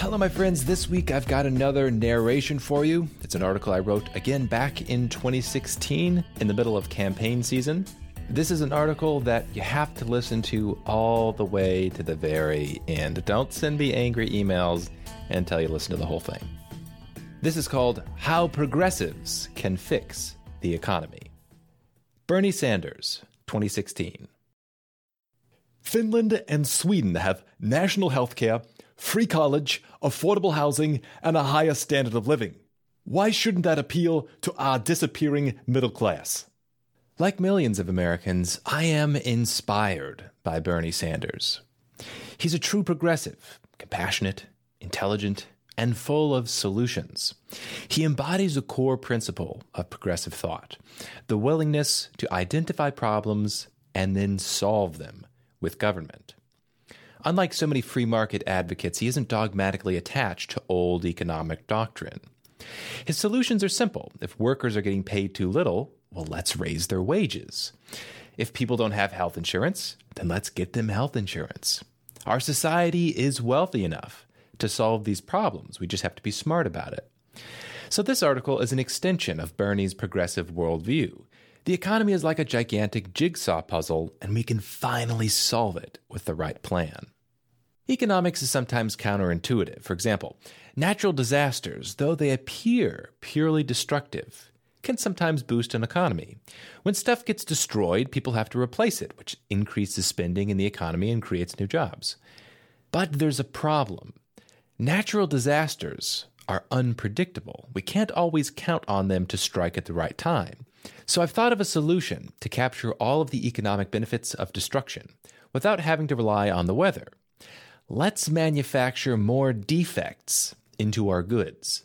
Hello, my friends. This week I've got another narration for you. It's an article I wrote again back in 2016 in the middle of campaign season. This is an article that you have to listen to all the way to the very end. Don't send me angry emails until you listen to the whole thing. This is called How Progressives Can Fix the Economy. Bernie Sanders, 2016. Finland and Sweden have national health care free college, affordable housing, and a higher standard of living. Why shouldn't that appeal to our disappearing middle class? Like millions of Americans, I am inspired by Bernie Sanders. He's a true progressive, compassionate, intelligent, and full of solutions. He embodies a core principle of progressive thought the willingness to identify problems and then solve them with government. Unlike so many free market advocates, he isn't dogmatically attached to old economic doctrine. His solutions are simple. If workers are getting paid too little, well, let's raise their wages. If people don't have health insurance, then let's get them health insurance. Our society is wealthy enough to solve these problems. We just have to be smart about it. So, this article is an extension of Bernie's progressive worldview. The economy is like a gigantic jigsaw puzzle, and we can finally solve it with the right plan. Economics is sometimes counterintuitive. For example, natural disasters, though they appear purely destructive, can sometimes boost an economy. When stuff gets destroyed, people have to replace it, which increases spending in the economy and creates new jobs. But there's a problem. Natural disasters are unpredictable. We can't always count on them to strike at the right time. So I've thought of a solution to capture all of the economic benefits of destruction without having to rely on the weather. Let's manufacture more defects into our goods.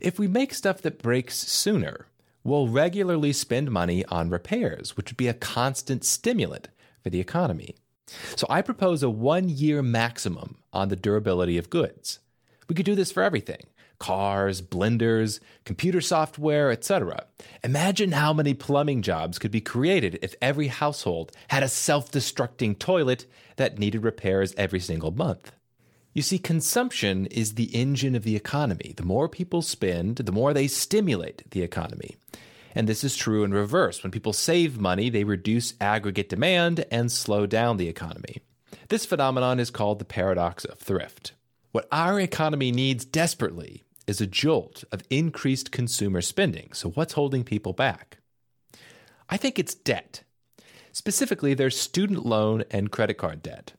If we make stuff that breaks sooner, we'll regularly spend money on repairs, which would be a constant stimulant for the economy. So I propose a one year maximum on the durability of goods. We could do this for everything cars, blenders, computer software, etc. Imagine how many plumbing jobs could be created if every household had a self destructing toilet that needed repairs every single month. You see, consumption is the engine of the economy. The more people spend, the more they stimulate the economy. And this is true in reverse. When people save money, they reduce aggregate demand and slow down the economy. This phenomenon is called the paradox of thrift. What our economy needs desperately is a jolt of increased consumer spending. So, what's holding people back? I think it's debt. Specifically, there's student loan and credit card debt.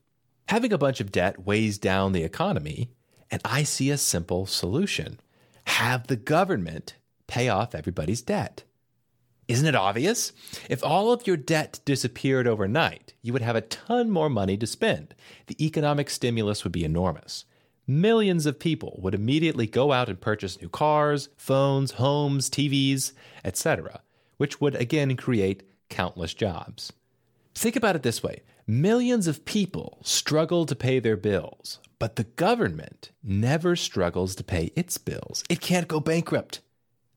Having a bunch of debt weighs down the economy, and I see a simple solution have the government pay off everybody's debt. Isn't it obvious? If all of your debt disappeared overnight, you would have a ton more money to spend. The economic stimulus would be enormous millions of people would immediately go out and purchase new cars, phones, homes, TVs, etc., which would again create countless jobs. Think about it this way millions of people struggle to pay their bills, but the government never struggles to pay its bills. It can't go bankrupt.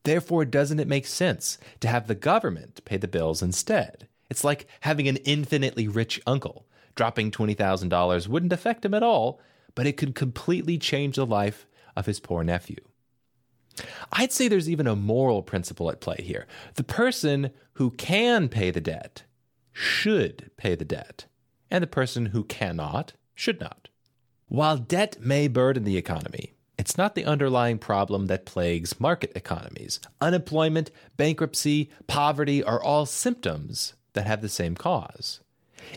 Therefore, doesn't it make sense to have the government pay the bills instead? It's like having an infinitely rich uncle. Dropping $20,000 wouldn't affect him at all but it could completely change the life of his poor nephew. I'd say there's even a moral principle at play here. The person who can pay the debt should pay the debt, and the person who cannot should not. While debt may burden the economy, it's not the underlying problem that plagues market economies. Unemployment, bankruptcy, poverty are all symptoms that have the same cause.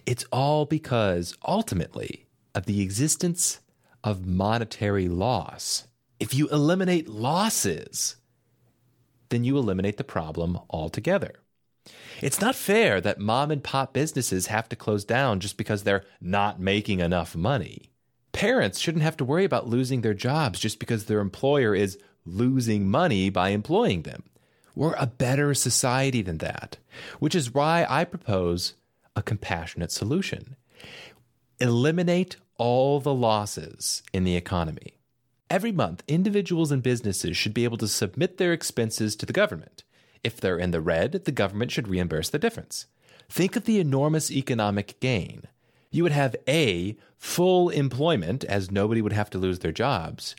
It's all because, ultimately, of the existence of monetary loss. If you eliminate losses, then you eliminate the problem altogether. It's not fair that mom and pop businesses have to close down just because they're not making enough money. Parents shouldn't have to worry about losing their jobs just because their employer is losing money by employing them. We're a better society than that, which is why I propose a compassionate solution. Eliminate all the losses in the economy. Every month, individuals and businesses should be able to submit their expenses to the government. If they're in the red, the government should reimburse the difference. Think of the enormous economic gain. You would have A, full employment, as nobody would have to lose their jobs,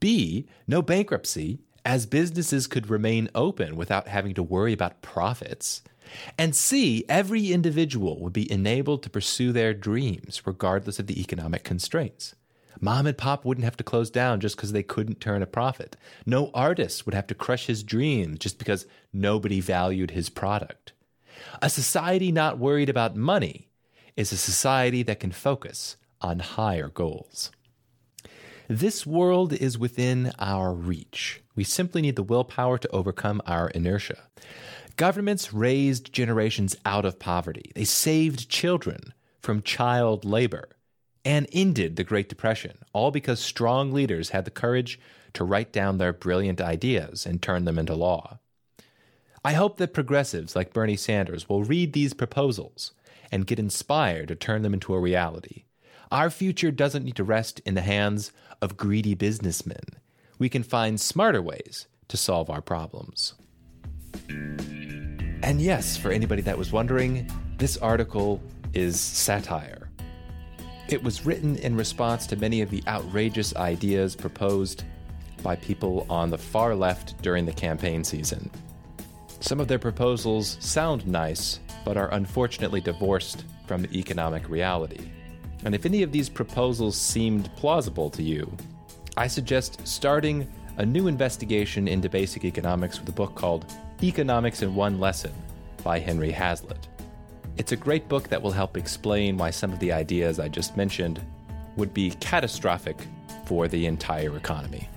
B, no bankruptcy, as businesses could remain open without having to worry about profits. And C, every individual would be enabled to pursue their dreams regardless of the economic constraints. Mom and pop wouldn't have to close down just because they couldn't turn a profit. No artist would have to crush his dreams just because nobody valued his product. A society not worried about money is a society that can focus on higher goals. This world is within our reach. We simply need the willpower to overcome our inertia. Governments raised generations out of poverty. They saved children from child labor and ended the Great Depression, all because strong leaders had the courage to write down their brilliant ideas and turn them into law. I hope that progressives like Bernie Sanders will read these proposals and get inspired to turn them into a reality. Our future doesn't need to rest in the hands of greedy businessmen. We can find smarter ways to solve our problems. And yes, for anybody that was wondering, this article is satire. It was written in response to many of the outrageous ideas proposed by people on the far left during the campaign season. Some of their proposals sound nice, but are unfortunately divorced from economic reality. And if any of these proposals seemed plausible to you, I suggest starting a new investigation into basic economics with a book called Economics in One Lesson by Henry Hazlitt. It's a great book that will help explain why some of the ideas I just mentioned would be catastrophic for the entire economy.